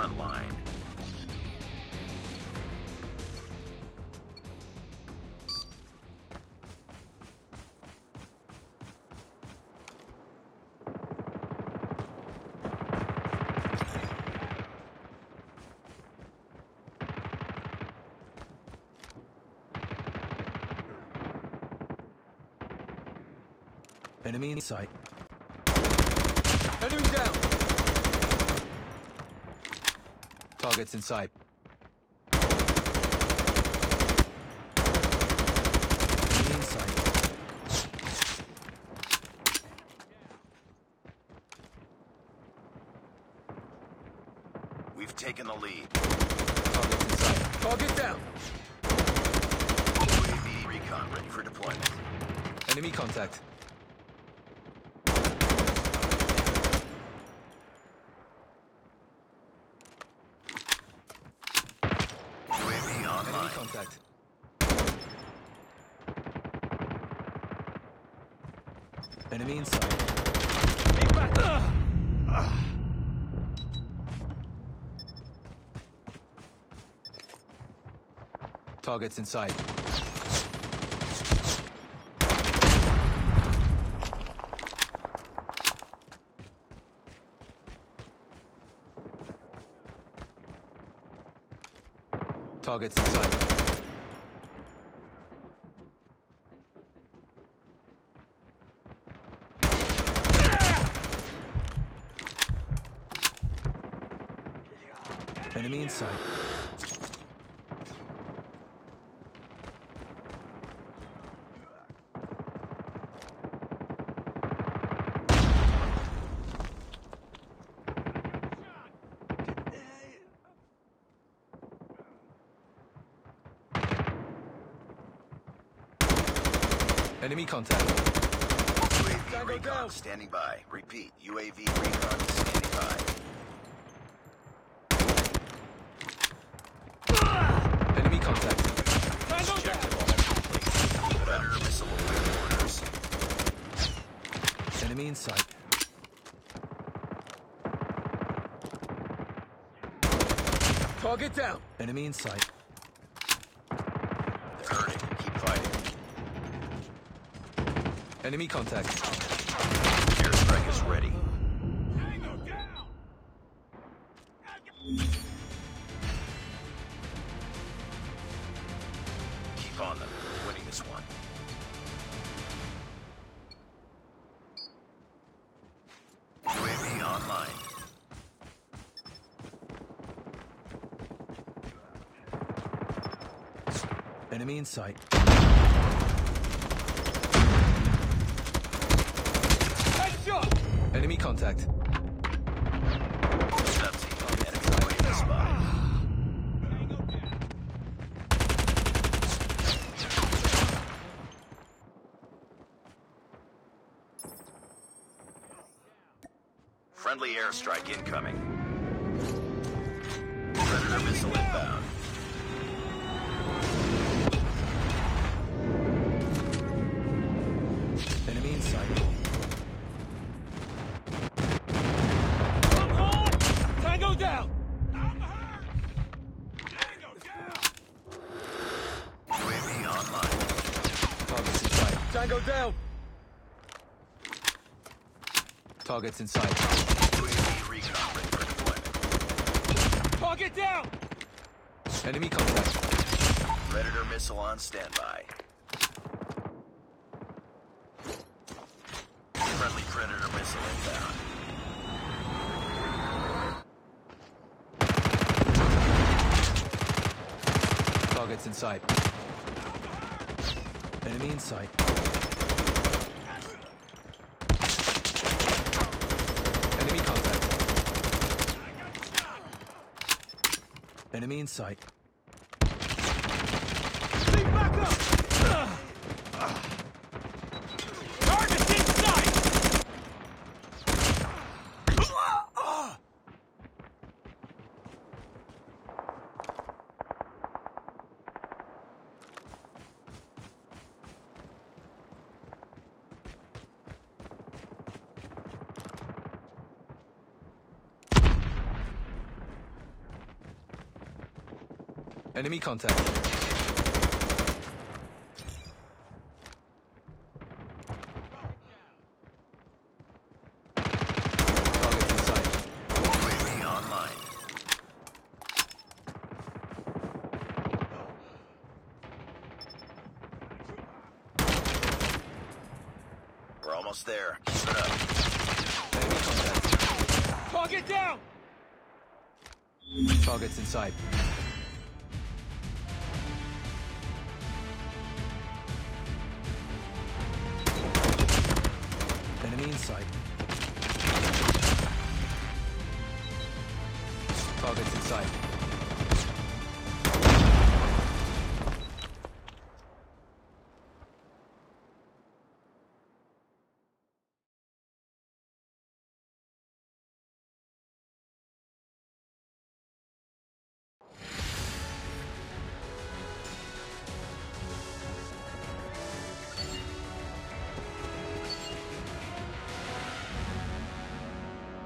front line. Enemy in sight. Enemy down! Targets in sight. Enemy in sight. We've taken the lead. Targets in sight. Target down. UAV recon ready for deployment. Enemy contact. UAV Enemy online. Contact. Enemy in sight. Keep back. Targets in sight. Targets in Enemy in sight. Enemy contact. UAV recon standing by. Repeat. UAV recon standing by. Enemy contact. Tango down. Predator missile awaiting orders. Enemy in sight. Target down. Enemy in sight. They're hurting. Keep fighting. Enemy contact. Enemy in sight. Headshot. Enemy contact. Friendly airstrike incoming. Predator missile inbound. Tango down. Targets in sight. UAV recon ready for deployment. Target down. Enemy contact. Predator missile on standby. Friendly Predator missile inbound. Targets in sight. Enemy in sight. Enemy contact. Enemy in sight. Keep back up. Enemy contact. Targets in sight. UAV online. almost there. Keep it up. Enemy contact. Target down! Targets in in. Targets in sight.